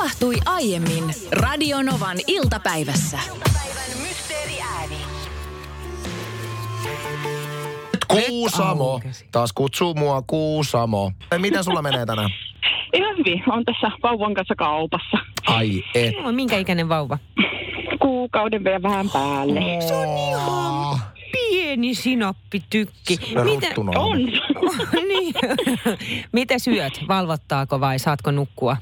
tapahtui aiemmin Radionovan iltapäivässä. Kuusamo. Taas kutsuu mua Kuusamo. Miten sulla menee tänään? Ihan hyvin. Olen tässä vauvan kanssa kaupassa. Ai et. No, minkä ikäinen vauva? Kuukauden vielä vähän päälle. Se on ihan pieni sinappitykki. Ruttuna On. niin. Miten syöt? Valvottaako vai saatko nukkua?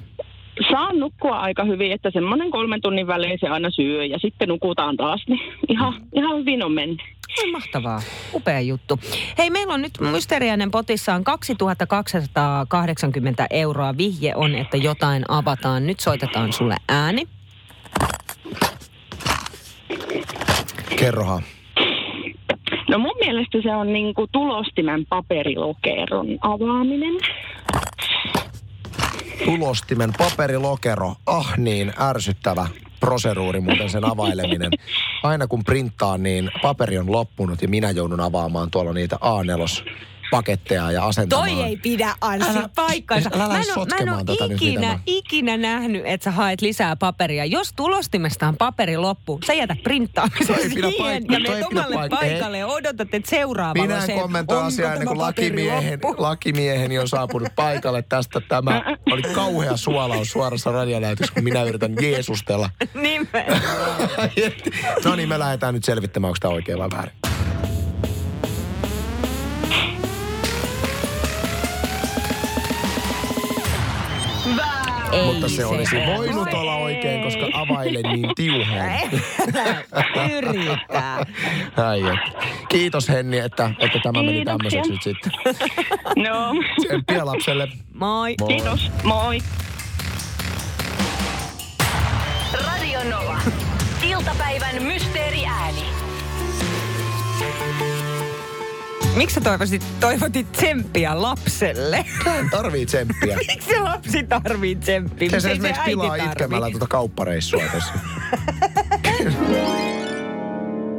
Saan nukkua aika hyvin, että semmoinen kolmen tunnin välein se aina syö ja sitten nukutaan taas. Niin ihan, ihan hyvin on mennyt. Oi, mahtavaa. Upea juttu. Hei, meillä on nyt Mysteriainen potissaan 2280 euroa. Vihje on, että jotain avataan. Nyt soitetaan sulle ääni. Kerrohan. No mun mielestä se on niinku tulostimen paperilokeron avaaminen. Tulostimen paperilokero. Ah niin, ärsyttävä proseduuri muuten sen availeminen. Aina kun printtaa, niin paperi on loppunut ja minä joudun avaamaan tuolla niitä A4 paketteja ja asentamaan. Toi ei pidä Anssi Älä- paikkansa. älä lähde mä en, mä en ole ikinä, ikinä nähnyt, että sä haet lisää paperia. Jos tulostimesta on paperi loppu, sä jätät printtaamisen Toi ei pidä siihen paikkaa- ja menet omalle paikkaa. paikalle ja odotat, että seuraavalla Minä se, en kommentoi onko asiaa ennen kuin lakimiehen, loppu? lakimieheni on saapunut paikalle tästä. Tämä oli kauhea suolaus suorassa radiolähetyksessä, kun minä yritän jeesustella. Nimenomaan. no niin, me lähdetään nyt selvittämään, onko tämä oikein vai väärin. Ei Mutta se olisi ole. voinut olla oikein, koska availen niin tiuhaan. Yrittää. Ai et. Kiitos Henni, että, että tämä meni tämmöiseksi nyt sitten. No, Tsemppiä lapselle. Moi. Moi. kiitos. Moi. Radio Nova. Iltapäivän mysteeriääni. Miksi sä toivotit, toivotit tsemppiä lapselle? Tarvii tsemppiä. Miksi se lapsi tarvii tsemppiä? Se, Miksi se ei esimerkiksi pilaa tarvii? itkemällä tuota kauppareissua tässä.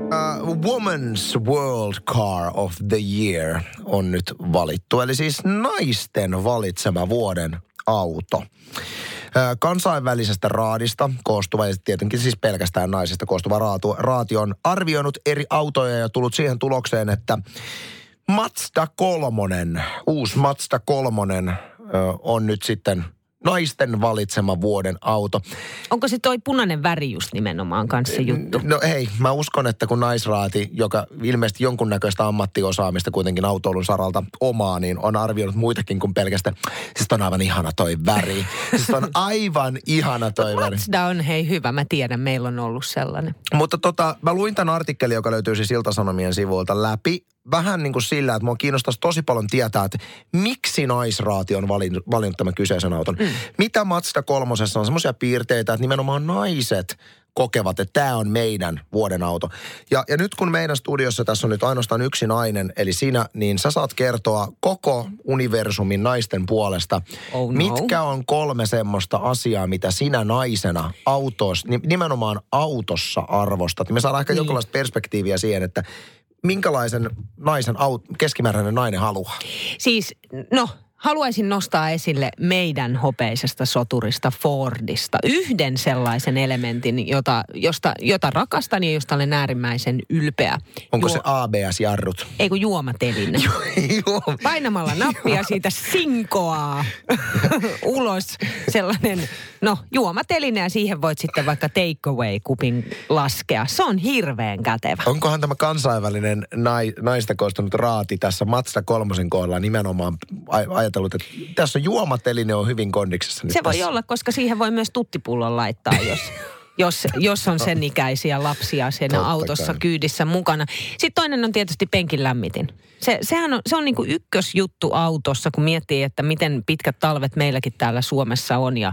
Uh, Woman's World Car of the Year on nyt valittu. Eli siis naisten valitsema vuoden auto. Uh, Kansainvälisestä raadista koostuva, ja tietenkin siis pelkästään naisista koostuva raatu, raati on arvioinut eri autoja ja tullut siihen tulokseen, että Mazda kolmonen, uusi Mazda kolmonen on nyt sitten naisten valitsema vuoden auto. Onko se toi punainen väri just nimenomaan kanssa se juttu? No hei, mä uskon, että kun naisraati, joka ilmeisesti jonkunnäköistä ammattiosaamista kuitenkin autoilun saralta omaa, niin on arvioinut muitakin kuin pelkästään. Siis on aivan ihana toi väri. Siis on aivan ihana toi väri. Mazda on hei hyvä, mä tiedän, meillä on ollut sellainen. Mutta tota, mä luin tämän artikkelin, joka löytyy siis Ilta-Sanomien sivuilta läpi. Vähän niin kuin sillä, että mua kiinnostaisi tosi paljon tietää, että miksi naisraati on valinnut, valinnut tämän kyseisen auton. Mm. Mitä Mazda kolmosessa on semmoisia piirteitä, että nimenomaan naiset kokevat, että tämä on meidän vuoden auto. Ja, ja nyt kun meidän studiossa tässä on nyt ainoastaan yksi nainen, eli sinä, niin sä saat kertoa koko universumin naisten puolesta, Oh no. mitkä on kolme semmoista asiaa, mitä sinä naisena autossa, ni- nimenomaan autossa arvostat. Me saadaan ehkä Niin. jonkinlaista perspektiiviä siihen, että minkälaisen naisen aut, keskimääräinen nainen haluaa. Siis, no, haluaisin nostaa esille meidän hopeisesta soturista Fordista yhden sellaisen elementin, jota, josta, jota rakastan ja josta olen äärimmäisen ylpeä. Onko Juo- se ABS-jarrut? Ei kun juomatelinne. Joo. Painamalla nappia siitä sinkoaa ulos sellainen, no juomateline ja siihen voit sitten vaikka takeaway-kupin laskea. Se on hirveän kätevä. Onkohan tämä kansainvälinen nai, naista koostunut raati tässä Mazda kolmosen kohdalla nimenomaan aj- ajatellut, että tässä juomateline on hyvin kondiksessa nyt Se voi tässä. olla, koska siihen voi myös tuttipullon laittaa, jos, jos, jos on sen ikäisiä lapsia siinä Totta autossa kai. kyydissä mukana. Sitten toinen on tietysti penkin lämmitin. Se, sehän on, se on niinku ykkösjuttu autossa, kun miettii, että miten pitkät talvet meilläkin täällä Suomessa on. Ja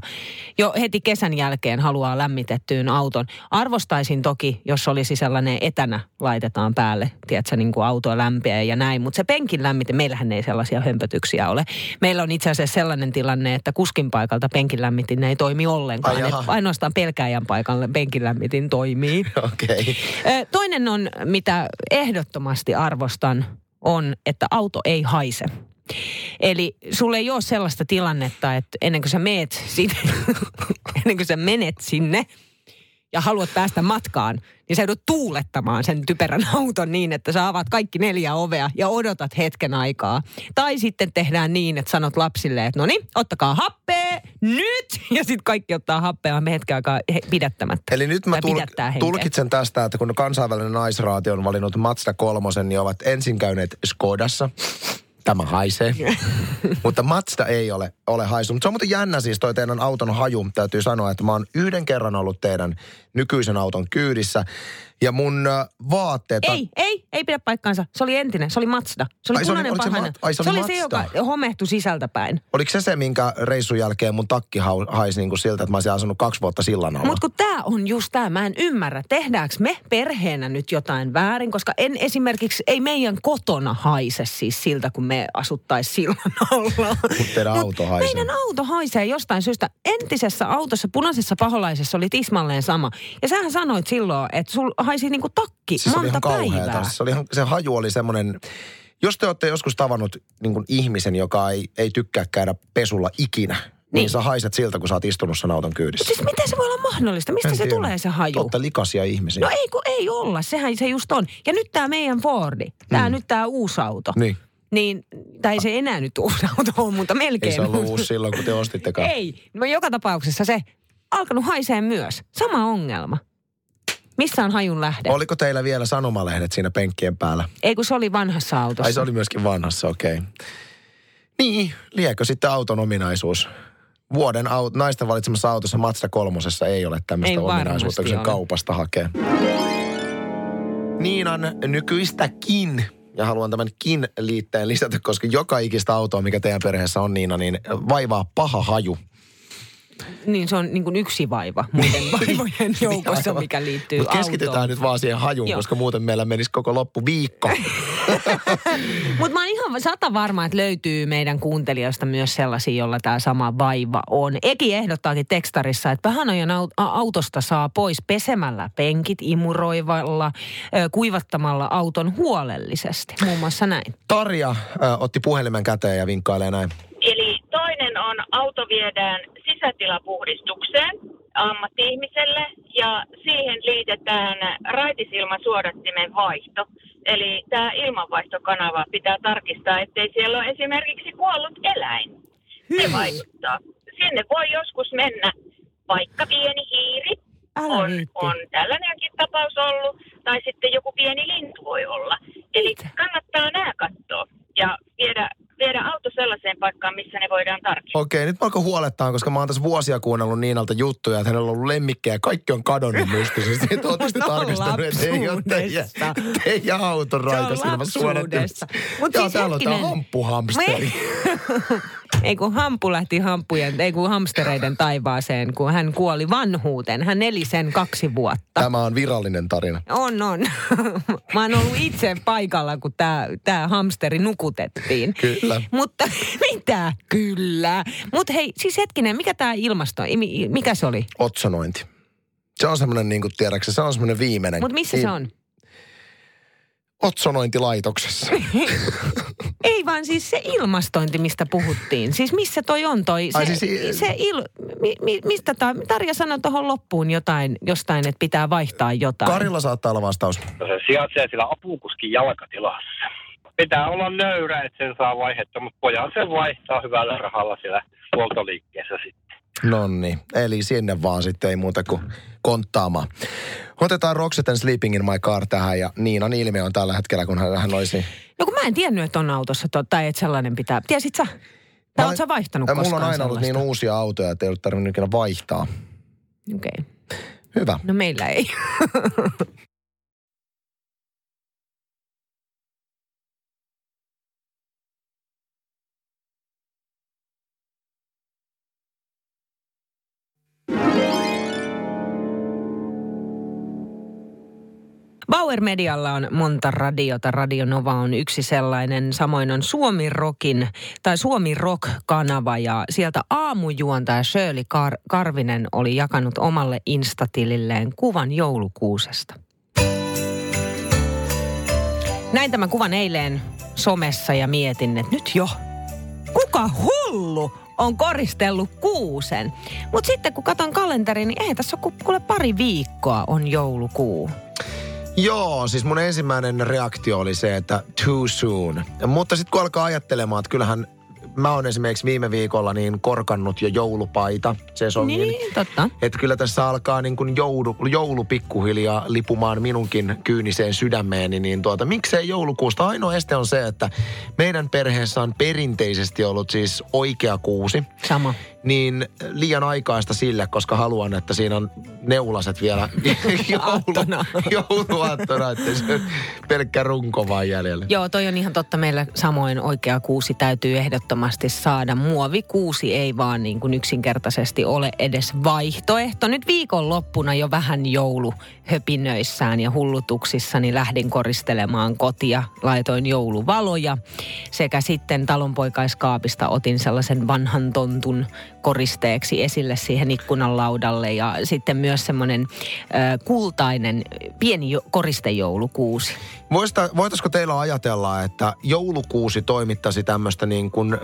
jo heti kesän jälkeen haluaa lämmitettyyn auton. Arvostaisin toki, jos olisi sellainen etänä laitetaan päälle, tiedätkö, niin kuin autoa lämpiä ja näin. Mutta se penkin lämmitin, meillähän ei sellaisia hömpötyksiä ole. Meillä on itse asiassa sellainen tilanne, että kuskin paikalta penkin lämmitin ei toimi ollenkaan. Ai ainoastaan pelkääjän paikalle penkin lämmitin toimii. Okei. Okay. Toinen on, mitä ehdottomasti arvostan, on, että auto ei haise. Eli sulle ei ole sellaista tilannetta, että ennen kuin sä meet sinne, ennen kuin sä menet sinne ja haluat päästä matkaan, niin sä joudut tuulettamaan sen typerän auton niin, että sä avaat kaikki neljä ovea ja odotat hetken aikaa. Tai sitten tehdään niin, että sanot lapsille, että no niin, ottakaa happea nyt! Ja sitten kaikki ottaa happea me hetken aikaa he, pidättämättä. Eli nyt mä tul- tulkitsen tästä, että kun kansainvälinen naisraati on valinnut Mazda kolmosen, niin ovat ensin käyneet Skodassa. Tämä haisee. Mutta Mazda ei ole, ole haisunut. Se on muuten jännä siis toi teidän auton haju. Täytyy sanoa, että mä oon yhden kerran ollut teidän nykyisen auton kyydissä. Ja mun äh, vaatteet... Ei, ei, ei pidä paikkaansa. Se oli entinen, se oli Mazda. Se oli Ai, se oli- punainen se pahainen. Ma- ai, se oli se, oli se, joka homehtui sisältäpäin. Oliko se se, minkä reissun jälkeen mun takki haisi niin kuin siltä, että mä olisin asunut kaksi vuotta sillan alla? Mutta kun tämä on just tämä, mä en ymmärrä, tehdäänkö me perheenä nyt jotain väärin, koska en esimerkiksi, ei meidän kotona haise siis siltä, kun me asuttaisiin sillan alla. Mut teidän Mut auto haisee. Meidän auto haisee jostain syystä. Entisessä autossa, punaisessa paholaisessa oli tismalleen sama. Ja sähän sanoit silloin, että sul haisi niinku takki Siis monta päivää. Se, oli ihan, se haju oli semmoinen, jos te olette joskus tavannut niin kuin ihmisen, joka ei, ei tykkää käydä pesulla ikinä, niin. niin Niin. sä haiset siltä, kun sä oot istunut sen auton kyydissä. Siis miten se voi olla mahdollista? Mistä En se tiedä. tulee se haju? Olette likaisia ihmisiä. No ei kun ei olla, sehän se just on. Ja nyt tämä meidän Fordi, tämä mm. nyt tämä uusi auto. Niin. Niin, tai ei se enää nyt uusi auto on, mutta melkein. Ei se ollut uusi silloin, kun te ostittekaan. Ei, no joka tapauksessa se alkanut haisee myös. Sama ongelma. Missä on hajun lähde? Oliko teillä vielä sanomalehdet siinä penkkien päällä? Ei kun se oli vanhassa autossa. Ai se oli myöskin vanhassa, okei. Okay. Niin, liekö sitten auton ominaisuus? Vuoden aut- naisten valitsemassa autossa Mazda kolmosessa ei ole tämmöistä Ei ominaisuutta, kun sen kaupasta hakee. Niinan nykyistäkin, ja haluan tämän kin liitteen lisätä, koska joka ikistä autoa, mikä teidän perheessä on Niina, niin vaivaa paha haju. Niin se on niin kuin yksi vaiva muiden vaivojen joukossa, Aivan. mikä liittyy Mut autoon. keskitytään nyt vaan siihen hajuun, Joo. koska muuten meillä menisi koko loppu viikko. Mutta mä oon ihan sata varma, että löytyy meidän kuuntelijoista myös sellaisia, jolla tämä sama vaiva on. Eki ehdottaakin tekstarissa, että a- autosta saa pois pesemällä penkit, imuroivalla, kuivattamalla auton huolellisesti. Muun muassa näin. Tarja äh, otti puhelimen käteen ja vinkkailee näin. Toinen on auto viedään sisätilapuhdistukseen ammatti-ihmiselle ja siihen liitetään raitisilmasuodattimen vaihto. Eli tämä ilmanvaihtokanava pitää tarkistaa, ettei siellä ole esimerkiksi kuollut eläin. Se vaikuttaa. Sinne voi joskus mennä vaikka pieni hiiri, Älä on, viitti. on tällainenkin tapaus ollut, tai sitten joku pieni lintu voi olla. Eli Mitä? kannattaa nämä katsoa ja viedä, viedä auto sellaiseen paikkaan, missä ne voidaan tarkistaa. Okei, nyt mä alkoi huolettaa, koska mä oon tässä vuosia kuunnellut Niinalta juttuja, että hänellä on ollut lemmikkejä ja kaikki on kadonnut mystisesti. Että ootte sitten No, tarkistanut, että ei ole teidän, teidän auton raikas ilman lapsuudesta. Mut Joo, siis täällä on tää hamppuhamsteri. ei kun hampu lähti hampujen, ei kun hamstereiden taivaaseen, kun hän kuoli vanhuuteen. Hän eli sen kaksi vuotta. Tämä on virallinen tarina. On, on. Mä oon ollut itse paikalla, kun tämä tää hamsteri nukutettiin. Kyllä. Mutta mitä? Kyllä. Mutta hei, siis hetkinen, mikä tämä ilmasto, mi- mikä se oli? Otsonointi. Se on semmoinen, niin kuin tiedätkö, se on semmoinen viimeinen. Mutta missä se on? Otsonointilaitoksessa. Ei vaan siis se ilmastointi, mistä puhuttiin. Siis missä toi on toi? Se, Ai siis i- se il, mi, mi, mistä ta, Tarja sanoi tuohon loppuun jotain, jostain, että pitää vaihtaa jotain. Karilla saattaa olla vastaus. Se sijaitsee sillä apukuskin jalkatilassa. Pitää olla nöyrä, että sen saa vaihetta, mutta pojat sen vaihtaa hyvällä rahalla siellä huoltoliikkeessä sitten. Nonni, eli sinne vaan sitten ei muuta kuin konttaamaan. Otetaan Roxette Sleeping in my car tähän ja Niinan ilme on tällä hetkellä, kun hän, hän olisi... No kun mä en tiennyt, että on autossa to, tai että sellainen pitää. Tiesit sä? Tai Mä- oot sä vaihtanut koskaan Mulla on aina ollut niin sellaista? uusia autoja, että ei ollut tarvinnut ikinä vaihtaa. Okei. Okay. Hyvä. No meillä ei. Bauer Medialla on monta radiota. Radio Nova on yksi sellainen. Samoin on Suomi Rockin tai Suomi Rock-kanava ja sieltä aamujuontaja Shirley Kar- Karvinen oli jakanut omalle instatililleen kuvan joulukuusesta. Näin tämän kuvan eilen somessa ja mietin, että nyt jo, Kuka hullu on koristellut kuusen? Mutta sitten kun katon kalenteriin, niin ei tässä ole ku- kuule pari viikkoa on joulukuu. Joo, siis mun ensimmäinen reaktio oli se, että too soon. Mutta sitten kun alkaa ajattelemaan, että kyllähän mä oon esimerkiksi viime viikolla niin korkannut jo joulupaita sesongin. Niin, totta. Että kyllä tässä alkaa niin kuin joulu, joulu pikkuhiljaa lipumaan minunkin kyyniseen sydämeeni, niin tuota, miksei joulukuusta? Ainoa este on se, että meidän perheessä on perinteisesti ollut siis oikea kuusi. Sama. Niin liian aikaista sille, koska haluan, että siinä on neulaset vielä Aattona. joulu, jouluaattona, että se on pelkkä runko vaan jäljellä. Joo, toi on ihan totta. Meillä samoin oikea kuusi täytyy ehdottomasti saada. Muovikuusi ei vaan niin kuin yksinkertaisesti ole edes vaihtoehto. Nyt viikonloppuna jo vähän jouluhöpinöissään ja hullutuksissani lähdin koristelemaan kotia. Laitoin jouluvaloja sekä sitten talonpoikaiskaapista otin sellaisen vanhan tontun koristeeksi esille siihen ikkunan laudalle. Ja sitten myös semmoinen kultainen pieni jo, koristejoulukuusi. Voitaisiko teillä ajatella, että joulukuusi toimittaisi tämmöistä niin kuin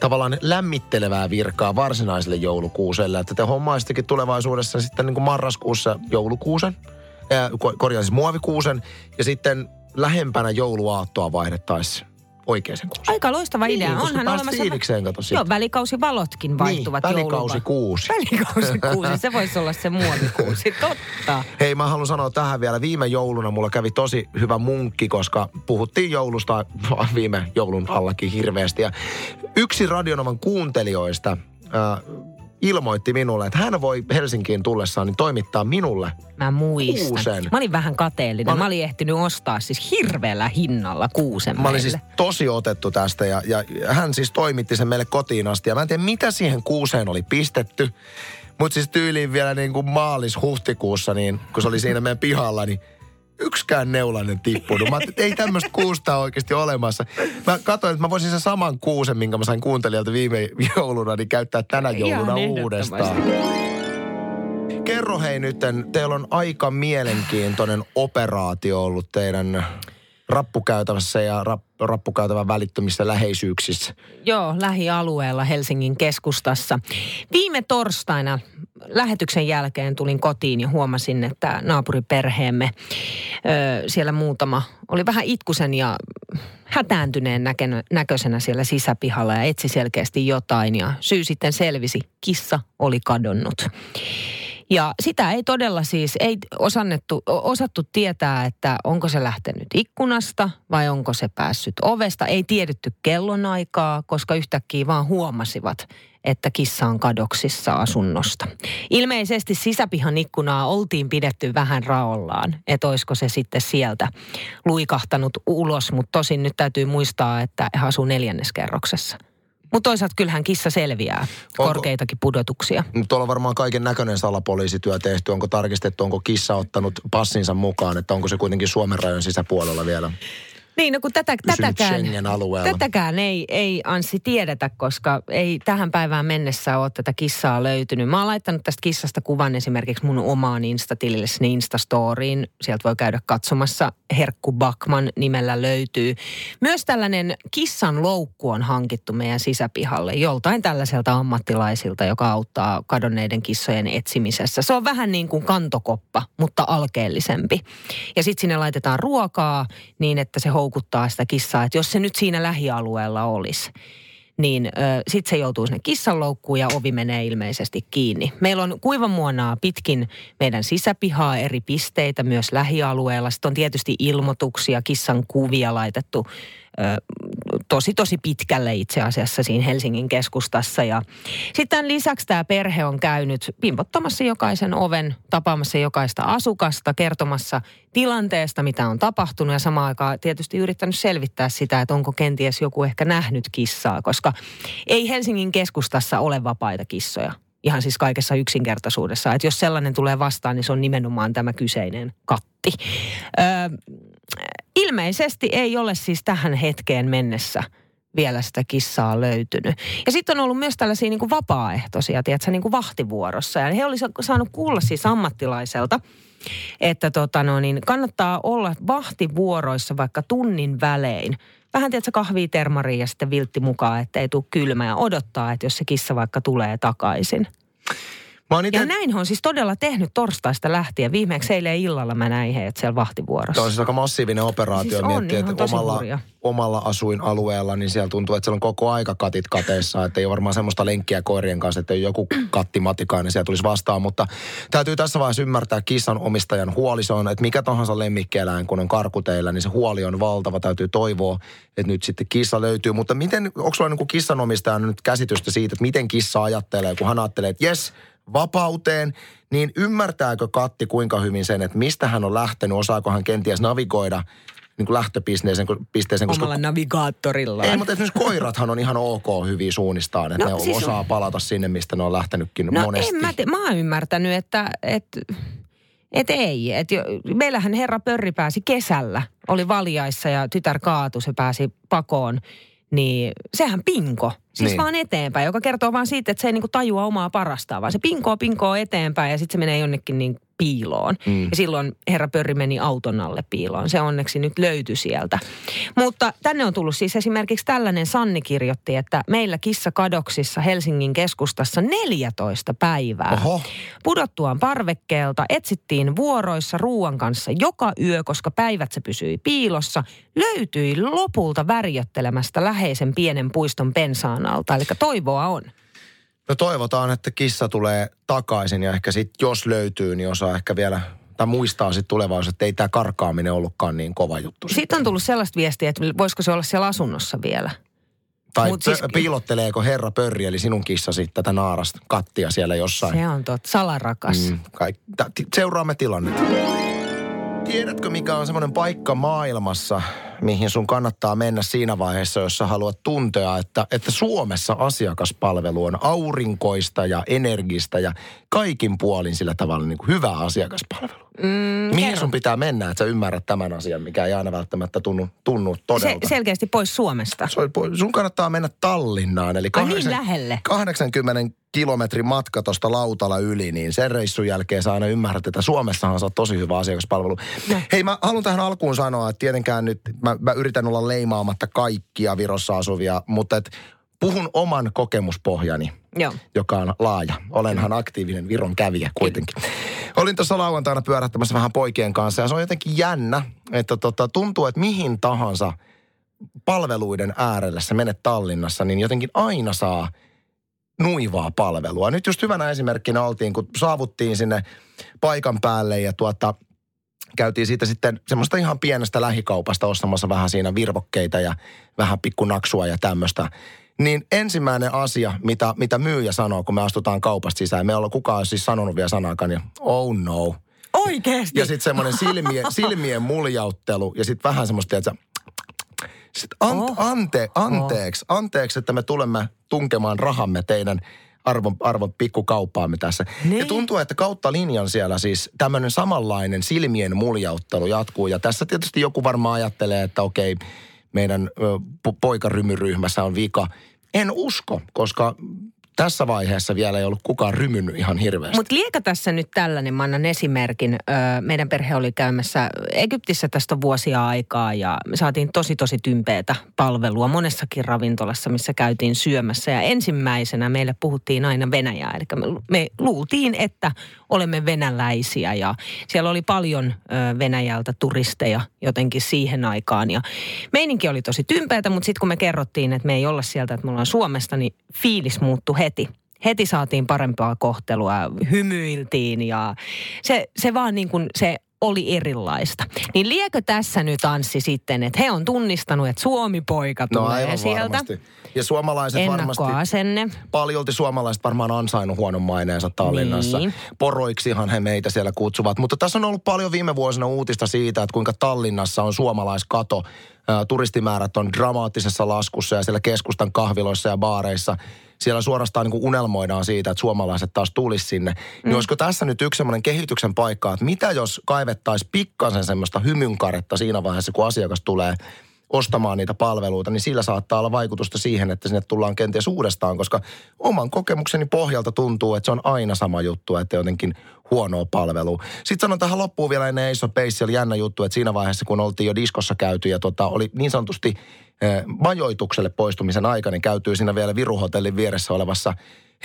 tavallaan lämmittelevää virkaa varsinaiselle joulukuuselle, että te hommaisittekin tulevaisuudessa sitten niin kuin marraskuussa joulukuusen, ää, ko- korjaan siis muovikuusen, ja sitten lähempänä jouluaattoa vaihdettaisiin oikeaan kuuseen. Aika loistava Niin, idea. koska Onhan olemassa... fiilikseen, kato siitä. Joo, välikausivalotkin vaihtuvat niin, välikausi kuusi. Välikausi kuusi, se voisi olla se muovikuusi, totta. Hei, mä haluan sanoa tähän vielä. Viime jouluna mulla kävi tosi hyvä munkki, koska puhuttiin joulusta viime joulun allakin hirveästi. Ja yksi Radionovan kuuntelijoista äh, ilmoitti minulle, että hän voi Helsinkiin tullessaan niin toimittaa minulle Mä muistan. Kuusen. Mä olin vähän kateellinen. Mä Mä, olin- olin ehtinyt ostaa siis hirveällä hinnalla kuusen Mä olin meille. siis tosi otettu tästä ja, ja hän siis toimitti sen meille kotiin asti. Ja mä en tiedä, mitä siihen kuuseen oli pistetty. Mutta siis tyyliin vielä niin kuin maalis-huhtikuussa, niin kun se oli siinä meidän pihalla, niin yksikään neulainen tippunut. Mä että ei tämmöistä kuusta oikeasti olemassa. Mä katsoin, että mä voisin sen saman kuusen, minkä mä sain kuuntelijalta viime jouluna, niin käyttää tänä jouluna Ihan uudestaan. Kerro hei nytten, teillä on aika mielenkiintoinen operaatio ollut teidän rappukäytävässä ja rap, rappukäytävän välittömissä läheisyyksissä. Joo, lähialueella Helsingin keskustassa. Viime torstaina lähetyksen jälkeen tulin kotiin ja huomasin, että naapuriperheemme, ö, siellä muutama, oli vähän itkusen ja hätääntyneen näkenä, näköisenä siellä sisäpihalla ja etsi selkeästi jotain. Ja syy sitten selvisi, kissa oli kadonnut. Ja sitä ei todella siis, ei osannettu, osattu tietää, että onko se lähtenyt ikkunasta vai onko se päässyt ovesta. Ei tiedetty kellonaikaa, koska yhtäkkiä vaan huomasivat, että kissa on kadoksissa asunnosta. Ilmeisesti sisäpihan ikkunaa oltiin pidetty vähän raollaan, että olisiko se sitten sieltä luikahtanut ulos, mutta tosin nyt täytyy muistaa, että he asuu neljänneskerroksessa. Mutta toisaalta kyllähän kissa selviää korkeitakin pudotuksia. Tuolla on varmaan kaiken näköinen salapoliisityö tehty. Onko tarkistettu, onko kissa ottanut passinsa mukaan, että onko se kuitenkin Suomen rajojen sisäpuolella vielä Niin, no kun tätä, tätäkään, tätäkään ei, ei Anssi tiedetä, koska ei tähän päivään mennessä ole tätä kissaa löytynyt. Mä oon laittanut tästä kissasta kuvan esimerkiksi mun omaan Insta-tilille, sinne Instastoriin. Sieltä voi käydä katsomassa. Herkku Bakman nimellä löytyy. Myös tällainen kissan loukku on hankittu meidän sisäpihalle joltain tällaiselta ammattilaisilta, joka auttaa kadonneiden kissojen etsimisessä. Se on vähän niin kuin kantokoppa, mutta alkeellisempi. Ja sitten sinne laitetaan ruokaa niin, että se houkuttaa sitä kissaa. Että jos se nyt siinä lähialueella olisi, niin sitten se joutuu sinne kissanloukkuun ja ovi menee ilmeisesti kiinni. Meillä on kuivamuonaa pitkin meidän sisäpihaa eri pisteitä myös lähialueella. Sitten on tietysti ilmoituksia, kissan kuvia laitettu ö, tosi tosi pitkälle itse asiassa siinä Helsingin keskustassa. Ja sitten lisäksi tämä perhe on käynyt pimpottamassa jokaisen oven, tapaamassa jokaista asukasta, kertomassa tilanteesta, mitä on tapahtunut ja samaan aikaan tietysti yrittänyt selvittää sitä, että onko kenties joku ehkä nähnyt kissaa, koska ei Helsingin keskustassa ole vapaita kissoja. Ihan siis kaikessa yksinkertaisuudessa. Että jos sellainen tulee vastaan, niin se on nimenomaan tämä kyseinen katti. Öö, ilmeisesti ei ole siis tähän hetkeen mennessä vielä sitä kissaa löytynyt. Ja sitten on ollut myös tällaisia niin kuin vapaaehtoisia, tiedätkö, niin kuin vahtivuorossa. Ja he olisivat saanut kuulla siis ammattilaiselta, että tota no, niin kannattaa olla vahtivuoroissa vaikka tunnin välein vähän tiedätkö, kahvia termariin ja sitten viltti mukaan, että ei tule kylmä ja odottaa, että jos se kissa vaikka tulee takaisin. Mä ite, Ja näin on siis todella tehnyt torstaista lähtien. Viimeksi eilen illalla mä näin heidät siellä vahtivuorossa. Tämä on siis aika massiivinen operaatio. Siis on miettiä, ihan että omalla, hurja. omalla asuinalueella, niin siellä tuntuu, että siellä on koko aika katit kateessa. Että ei ole varmaan semmoista lenkkiä koirien kanssa, että ei joku katti matikainen siellä tulisi vastaan. Mutta täytyy tässä vaiheessa ymmärtää kissan omistajan huoli. Se on, että mikä tahansa lemmikkieläin, kun on karkuteillä, niin se huoli on valtava. Täytyy toivoa, että nyt sitten kissa löytyy. Mutta miten, onko sulla niin kissanomistajan nyt käsitystä siitä, että miten kissa ajattelee, kun hän ajattelee, että jes, vapauteen, niin ymmärtääkö Katti kuinka hyvin sen, että mistä hän on lähtenyt, osaako hän kenties navigoida niin kuin lähtöpisteeseen, pisteeseen, koska Omalla navigaattorillaan. ei, mutta esimerkiksi koirathan on ihan ok hyvin suunnistaan, että No, ne siis osaa palata sinne, mistä ne on lähtenytkin No monesti. en mä, te, mä oon ymmärtänyt, että et, et ei. Et jo, meillähän herra Pörri pääsi kesällä, oli valjaissa ja tytär kaatu, se pääsi pakoon. Niin sehän pinko, siis Niin. vaan eteenpäin, joka kertoo vaan siitä, että se ei niinku tajua omaa parastaan, vaan se pinkoo pinkoo eteenpäin ja sitten se menee jonnekin niin piiloon. Mm. Ja silloin herra Pörri meni auton alle piiloon. Se onneksi nyt löytyi sieltä. Mutta tänne on tullut siis esimerkiksi tällainen Sanni kirjoitti, että meillä kissakadoksissa Helsingin keskustassa 14 päivää. Oho. Pudottuaan parvekkeelta etsittiin vuoroissa ruuan kanssa joka yö, koska päivät se pysyi piilossa. Löytyi lopulta värjöttelemästä läheisen pienen puiston pensaan alta, eli toivoa on. No toivotaan, että kissa tulee takaisin ja ehkä sitten jos löytyy, niin osaa ehkä vielä, tai muistaa sitten tulevaisuudessa, että ei tämä karkaaminen ollutkaan niin kova juttu. Sitten on tullut sellaista viestiä, että voisiko se olla siellä asunnossa vielä. Tai mut siis... siis- piilotteleeko herra Pörri, eli sinun kissasi tätä naarasta kattia siellä jossain. Se on totta, salarakas. Mm, kaik, seuraamme tilannetta. Tiedätkö, mikä on semmoinen paikka maailmassa, mihin sun kannattaa mennä siinä vaiheessa, jos sä haluat tuntea, että, että Suomessa asiakaspalvelu on aurinkoista ja energistä ja kaikin puolin sillä tavalla niin kuin hyvä asiakaspalvelu. Mm, Mihin kerro. sun pitää mennä, että sä ymmärrät tämän asian, mikä ei aina välttämättä tunnu, tunnu Se, todelta? selkeästi pois Suomesta. Se sun kannattaa mennä Tallinnaan, eli Ai niin lähelle. 80 kilometrin matka tuosta lautalla yli, niin sen reissun jälkeen sä aina ymmärrät, että Suomessahan oot tosi hyvä asiakaspalvelu. No. Hei, mä haluan tähän alkuun sanoa, että tietenkään nyt, mä, mä yritän olla leimaamatta kaikkia Virossa asuvia, mutta et puhun oman kokemuspohjani Joo. joka on laaja. Olenhan aktiivinen Viron kävijä kuitenkin. Olin tuossa lauantaina pyörähtämässä vähän poikien kanssa ja se on jotenkin jännä, että tota, tuntuu, että mihin tahansa palveluiden äärelle sä menet Tallinnassa, niin jotenkin aina saa nuivaa palvelua. Nyt just hyvänä esimerkkinä oltiin, kun saavuttiin sinne paikan päälle ja tuota, käytiin siitä sitten semmoista ihan pienestä lähikaupasta ostamassa vähän siinä virvokkeita ja vähän pikkunaksua ja tämmöistä. Niin ensimmäinen asia, mitä, mitä myyjä sanoo, kun me astutaan kaupasta sisään, me ei ole kukaan siis sanonut vielä sanaakaan, niin oh no. Oikeesti? Ja sitten semmoinen silmien, silmien muljauttelu ja sitten vähän semmoista, että sit an, Oh. ante, anteeksi, anteeksi, että me tulemme tunkemaan rahamme teidän arvon, arvon pikkukauppaamme tässä. Niin. Ja tuntuu, että kautta linjan siellä siis tämmöinen samanlainen silmien muljauttelu jatkuu. Ja tässä tietysti joku varmaan ajattelee, että okei, meidän poikarymyryhmässä on vika. En usko, koska tässä vaiheessa vielä ei ollut kukaan rymynyt ihan hirveästi. Mutta liekö tässä nyt tällainen, mä annan esimerkin. Öö, meidän perhe oli käymässä Egyptissä tästä vuosia aikaa ja me saatiin tosi tosi tympeätä palvelua monessakin ravintolassa, missä käytiin syömässä. Ja ensimmäisenä meille puhuttiin aina Venäjää, eli me, me luultiin, että olemme venäläisiä ja siellä oli paljon ö, Venäjältä turisteja jotenkin siihen aikaan. Ja meininki oli tosi tympeätä, mutta sitten kun me kerrottiin, että me ei olla sieltä, että me ollaan Suomesta, niin fiilis muuttui heti heti saatiin parempaa kohtelua, hymyiltiin ja se, se vaan niin kuin se oli erilaista. Niin liekö tässä nyt Anssi sitten, että he on tunnistanut, että Suomi-poika No tulee aivan sieltä. varmasti. Ja suomalaiset varmasti, paljolti suomalaiset varmaan ansainnut huonon maineensa Tallinnassa. Niin. Poroiksihan he meitä siellä kutsuvat. Mutta tässä on ollut paljon viime vuosina uutista siitä, että kuinka Tallinnassa on suomalaiskato. Ää, Turistimäärät on dramaattisessa laskussa ja siellä keskustan kahviloissa ja baareissa siellä suorastaan niin kuin unelmoidaan siitä, että suomalaiset taas tulisi sinne. Mm. Niin olisiko tässä nyt yksi semmoinen kehityksen paikka, että mitä jos kaivettaisiin pikkasen semmoista hymynkaretta siinä vaiheessa, kun asiakas tulee ostamaan niitä palveluita, niin sillä saattaa olla vaikutusta siihen, että sinne tullaan kenties uudestaan, koska oman kokemukseni pohjalta tuntuu, että se on aina sama juttu, että jotenkin huonoa palvelua. Sitten sanon tähän loppuun vielä ennen Ace of Base, oli jännä juttu, että siinä vaiheessa kun oltiin jo diskossa käyty ja tota, oli niin sanotusti eh, majoitukselle poistumisen aika, niin käytyy siinä vielä Viruhotellin vieressä olevassa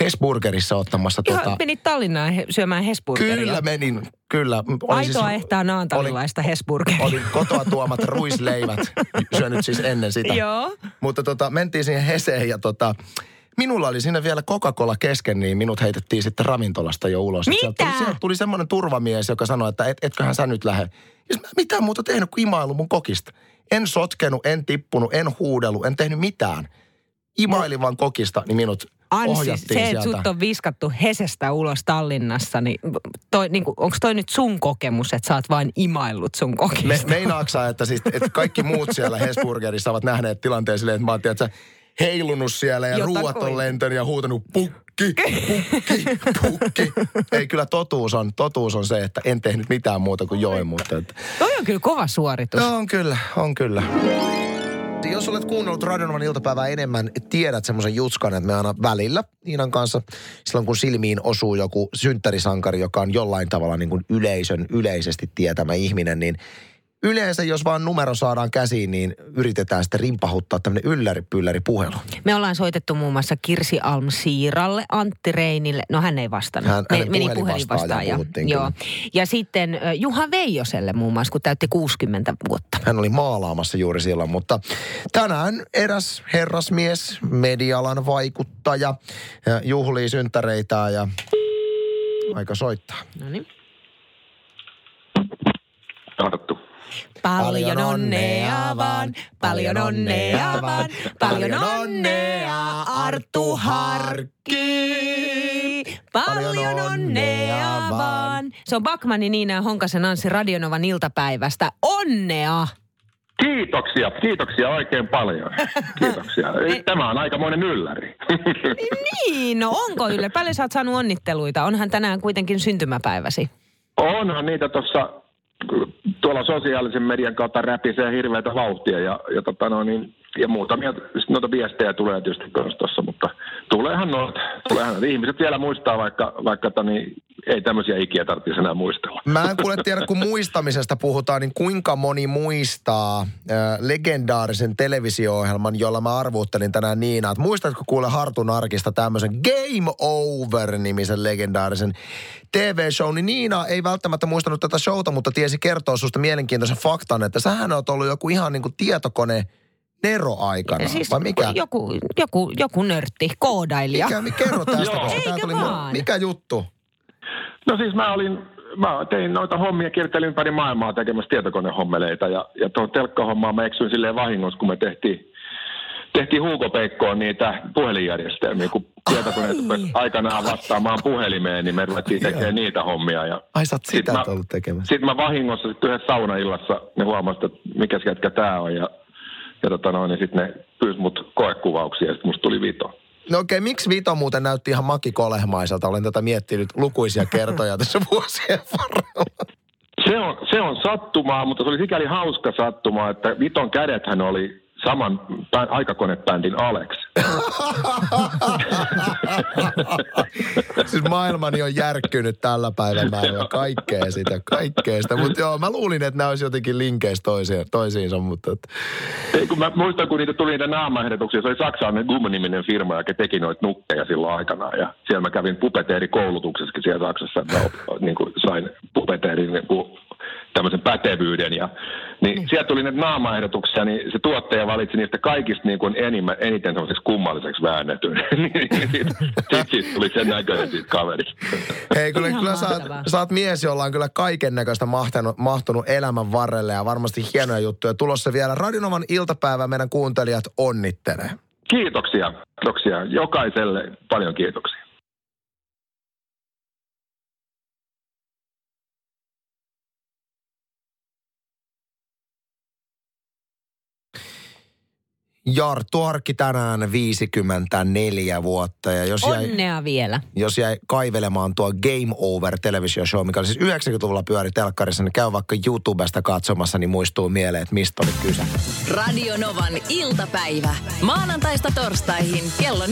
Hesburgerissa ottamassa Ihan tota... menit Tallinnaan he, syömään Hesburgeria. Kyllä menin, kyllä. Olin Aitoa ehtää naantalilaista Hesburgeria. Olin kotoa tuomat ruisleivät, syönyt siis ennen sitä. Joo. Mutta tota, mentiin siihen Heseen ja tota, minulla oli siinä vielä Coca-Cola kesken, niin minut heitettiin sitten ravintolasta jo ulos. Mitä? Sieltä tuli, sieltä tuli semmoinen turvamies, joka sanoi, että et, etköhän sä nyt lähde. Mä mitään muuta tehnyt kuin imailu mun kokista. En sotkenut, en tippunut, en huudellut, en tehnyt mitään. Imailin vaan kokista, niin minut Anssi, ohjattiin se, että sieltä. sut on viskattu Hesestä ulos Tallinnassa, niin toi, niin onko toi nyt sun kokemus, että sä oot vain imaillut sun Me, kokista? meinaaksa, että, siis, että kaikki muut siellä Hesburgerissa ovat nähneet tilanteen silleen, että mä oon tiedätkö, heilunut siellä ja Jotakuin. ruuat on lentänyt ja huutanut pukki, pukki, pukki. Ei kyllä totuus on, totuus on se, että en tehnyt mitään muuta kuin join, mutta että, Toi on kyllä kova suoritus. no, on kyllä, on kyllä. Jos olet kuunnellut Radionovan iltapäivää enemmän, tiedät semmoisen jutskan, että me aina välillä Iinan kanssa, silloin kun silmiin osuu joku synttärisankari, joka on jollain tavalla niin kuin yleisön yleisesti tietämä ihminen, niin yleensä jos vaan numero saadaan käsiin, niin yritetään sitten rimpahuttaa tämmöinen ylläri puhelu. Me ollaan soitettu muun muassa Kirsi Alm Siiralle, Antti Reinille. No hän ei vastannut. Hän- Me, meni puhelinvastaaja. Joo. Ja sitten Juha Veijoselle muun muassa, kun täytti 60 vuotta. Hän oli maalaamassa juuri silloin, mutta tänään eräs herrasmies, medialan vaikuttaja, ja juhlii synttäreitään ja aika soittaa. No niin. Tarttu. Paljon onnea vaan, paljon onnea vaan, paljon onnea Arttu Harkki. Paljon onnea vaan. Se on Bakmanin Niina ja Honkasen Anssi Radionovan iltapäivästä. Onnea! Kiitoksia, kiitoksia oikein paljon. Kiitoksia. Tämä on aikamoinen ylläri. Niin, no onko Yle? Paljon sä oot saanut onnitteluita. Onhan tänään kuitenkin syntymäpäiväsi. Onhan niitä tuossa tuolla sosiaalisen median kautta räpisee hirveätä vauhtia ja, ja, tota no, niin, ja muutamia noita viestejä tulee tietysti myös tuossa, mutta tuleehan noita. Tuleehan noita. Ihmiset vielä muistaa, vaikka, vaikka toni, ei tämmöisiä ikiä tarvitsisi enää muistella. Mä en kuule tiedä, kun muistamisesta puhutaan, niin kuinka moni muistaa äh, legendaarisen televisio-ohjelman, jolla mä arvuuttelin tänään Niina. Et muistatko kuule Hartun arkista tämmöisen Game Over-nimisen legendaarisen TV-show, niin Niina ei välttämättä muistanut tätä showta, mutta tiesi kertoa susta mielenkiintoisen faktan, että sähän oot ollut joku ihan niin kuin tietokone Nero aikana, Siis vai mikä? Joku, joku, joku nörtti, koodailija. Mikä, mikä kerro tästä, koska tuli mun-? Mikä juttu? No siis mä olin, mä tein noita hommia, kiertelin ympäri maailmaa tekemässä tietokonehommeleita ja, ja tuohon telkkahommaan mä eksyin silleen vahingossa, kun me tehtiin, tehtiin Hugo Peikkoon niitä puhelinjärjestelmiä, kun tietokoneet aikanaan vastaamaan puhelimeen, niin me ruvettiin tekemään niitä hommia. Ja Ai sä oot Sit sitä mä- ollut tekemässä. sitten mä vahingossa sitten yhdessä saunaillassa ne huomasivat, että mikä jätkä tää on ja, ja tota noin, niin sitten ne pyysi mut koekuvauksia ja sitten musta tuli vito. No okei, miksi Vito muuten näytti ihan Maki Kolehmaiselta? Olen tätä miettinyt lukuisia kertoja tässä vuosien varrella. Se on, se on sattumaa, mutta se oli sikäli hauska sattuma, että Viton kädethän oli saman pä- aikakonebändin Alex. siis maailmani on järkkynyt tällä päivänä jo kaikkea sitä, kaikkea sitä. Mutta joo, mä luulin, että nämä olisi jotenkin linkeissä toisiin, toisiinsa, mutta... Et, Ei, kun mä muistan, kun niitä tuli niitä naamaehdotuksia, se oli saksalainen Gum-niminen firma, joka teki noita nukkeja silloin aikanaan. Ja siellä mä kävin pupeteerikoulutuksessakin siellä Saksassa, että mä niin kuin sain pupeteerin niin kuin tämmöisen pätevyyden. Ja, niin sieltä tuli näitä naamaehdotuksia, niin se tuottaja valitsi niistä kaikista niin kuin enimmä, eniten semmoiseksi kummalliseksi väännetyn. Niin siitä, siitä, siitä tuli sen näköinen siitä kaverista. hei, kyllä, Ihan kyllä sä, oot, mahtavaa. sä oot mies, jolla on kyllä kaiken näköistä mahtunut, mahtunut elämän varrelle ja varmasti hienoja juttuja. Tulossa vielä Radionovan iltapäivä meidän kuuntelijat onnittelee. Kiitoksia, kiitoksia. Jokaiselle paljon kiitoksia. Jarttu Arkki tänään 54 vuotta ja jos jäi, Onnea vielä. jos jäi kaivelemaan tuo Game Over televisioshow, mikä oli siis 90-luvulla pyöri telkkarissa, niin käy vaikka YouTubesta katsomassa, niin muistuu mieleen, että mistä oli kyse. Radio Novan iltapäivä. Maanantaista torstaihin kello 14.18.